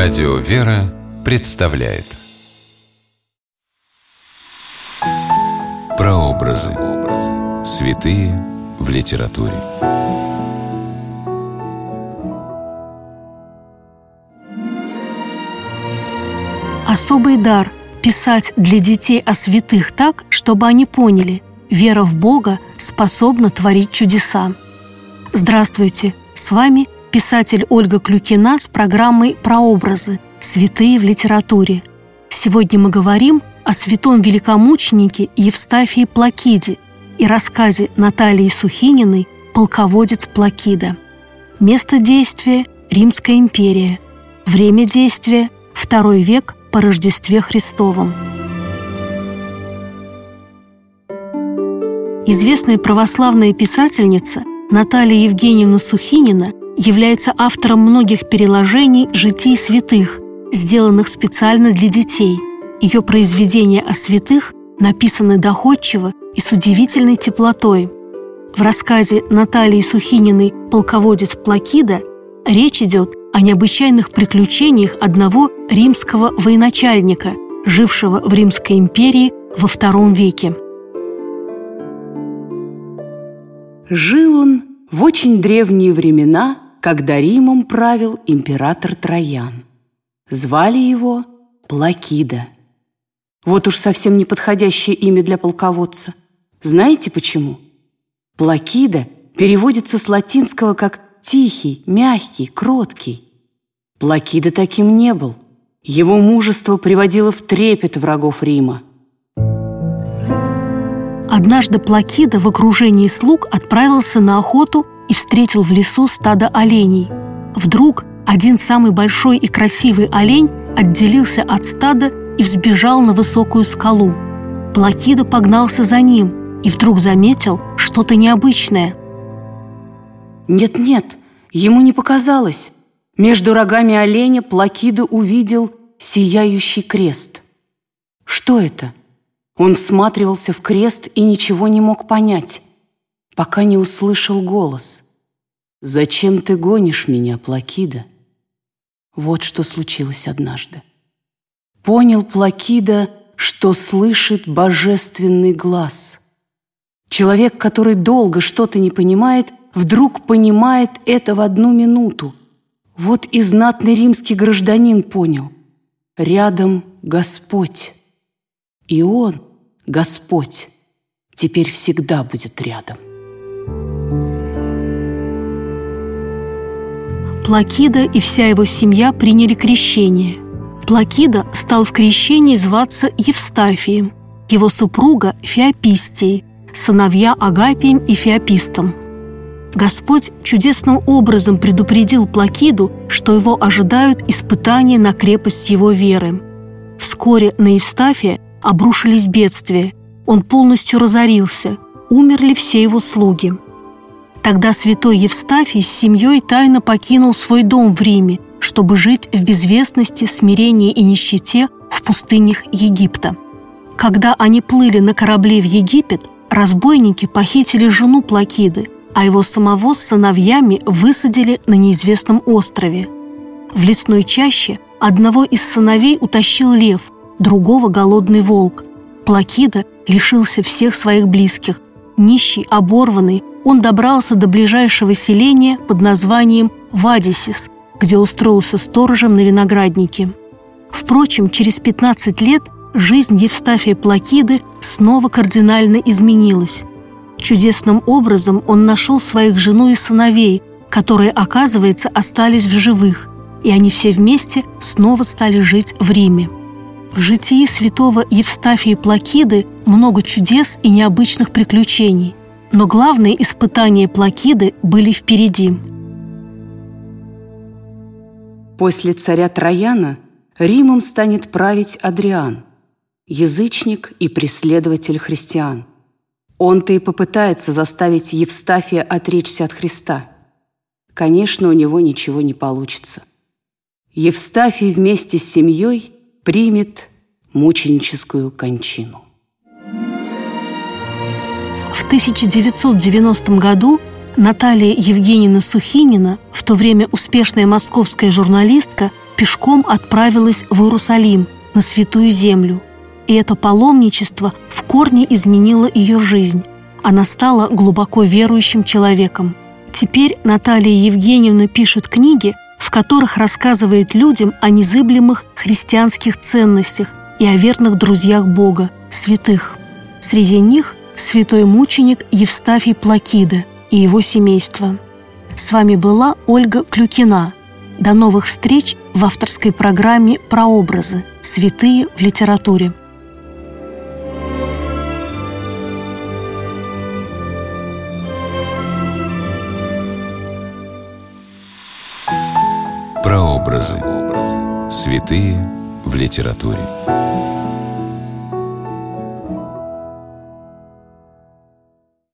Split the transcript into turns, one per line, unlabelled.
Радио «Вера» представляет Прообразы. Святые в литературе.
Особый дар – писать для детей о святых так, чтобы они поняли – вера в Бога способна творить чудеса. Здравствуйте! С вами писатель Ольга Клюкина с программой «Прообразы. Святые в литературе». Сегодня мы говорим о святом великомученике Евстафии Плакиде и рассказе Натальи Сухининой «Полководец Плакида». Место действия – Римская империя. Время действия – второй век по Рождестве Христовом. Известная православная писательница Наталья Евгеньевна Сухинина является автором многих переложений житий святых, сделанных специально для детей. Ее произведения о святых написаны доходчиво и с удивительной теплотой. В рассказе Натальи Сухининой «Полководец Плакида» речь идет о необычайных приключениях одного римского военачальника, жившего в Римской империи во II веке.
Жил он в очень древние времена, когда Римом правил император Троян. Звали его Плакида. Вот уж совсем неподходящее имя для полководца. Знаете почему? Плакида переводится с латинского как «тихий», «мягкий», «кроткий». Плакида таким не был. Его мужество приводило в трепет врагов Рима.
Однажды Плакида в окружении слуг отправился на охоту и встретил в лесу стадо оленей. Вдруг один самый большой и красивый олень отделился от стада и взбежал на высокую скалу. Плакида погнался за ним и вдруг заметил что-то необычное.
Нет-нет, ему не показалось. Между рогами оленя Плакида увидел сияющий крест. Что это? Он всматривался в крест и ничего не мог понять, пока не услышал голос. «Зачем ты гонишь меня, Плакида?» Вот что случилось однажды. Понял Плакида, что слышит божественный глаз. Человек, который долго что-то не понимает, вдруг понимает это в одну минуту. Вот и знатный римский гражданин понял. Рядом Господь. И Он, Господь, теперь всегда будет рядом.
Плакида и вся его семья приняли крещение. Плакида стал в крещении зваться Евстафием, его супруга – Феопистией, сыновья Агапием и Феопистом – Господь чудесным образом предупредил Плакиду, что его ожидают испытания на крепость его веры. Вскоре на Евстафия обрушились бедствия, он полностью разорился, умерли все его слуги. Тогда святой Евстафий с семьей тайно покинул свой дом в Риме, чтобы жить в безвестности, смирении и нищете в пустынях Египта. Когда они плыли на корабле в Египет, разбойники похитили жену Плакиды – а его самого с сыновьями высадили на неизвестном острове. В лесной чаще одного из сыновей утащил лев, другого – голодный волк. Плакида лишился всех своих близких. Нищий, оборванный, он добрался до ближайшего селения под названием Вадисис, где устроился сторожем на винограднике. Впрочем, через 15 лет жизнь Евстафия Плакиды снова кардинально изменилась. Чудесным образом он нашел своих жену и сыновей, которые, оказывается, остались в живых, и они все вместе снова стали жить в Риме. В житии святого Евстафия Плакиды много чудес и необычных приключений, но главные испытания Плакиды были впереди.
После царя Трояна Римом станет править Адриан, язычник и преследователь христиан – он-то и попытается заставить Евстафия отречься от Христа. Конечно, у него ничего не получится. Евстафий вместе с семьей примет мученическую кончину.
В 1990 году Наталья Евгеньевна Сухинина, в то время успешная московская журналистка, пешком отправилась в Иерусалим, на Святую Землю. И это паломничество в корне изменило ее жизнь. Она стала глубоко верующим человеком. Теперь Наталья Евгеньевна пишет книги, в которых рассказывает людям о незыблемых христианских ценностях и о верных друзьях Бога, святых. Среди них святой мученик Евстафий Плакида и его семейство. С вами была Ольга Клюкина. До новых встреч в авторской программе «Прообразы. Святые в литературе».
Прообразы. Святые в литературе.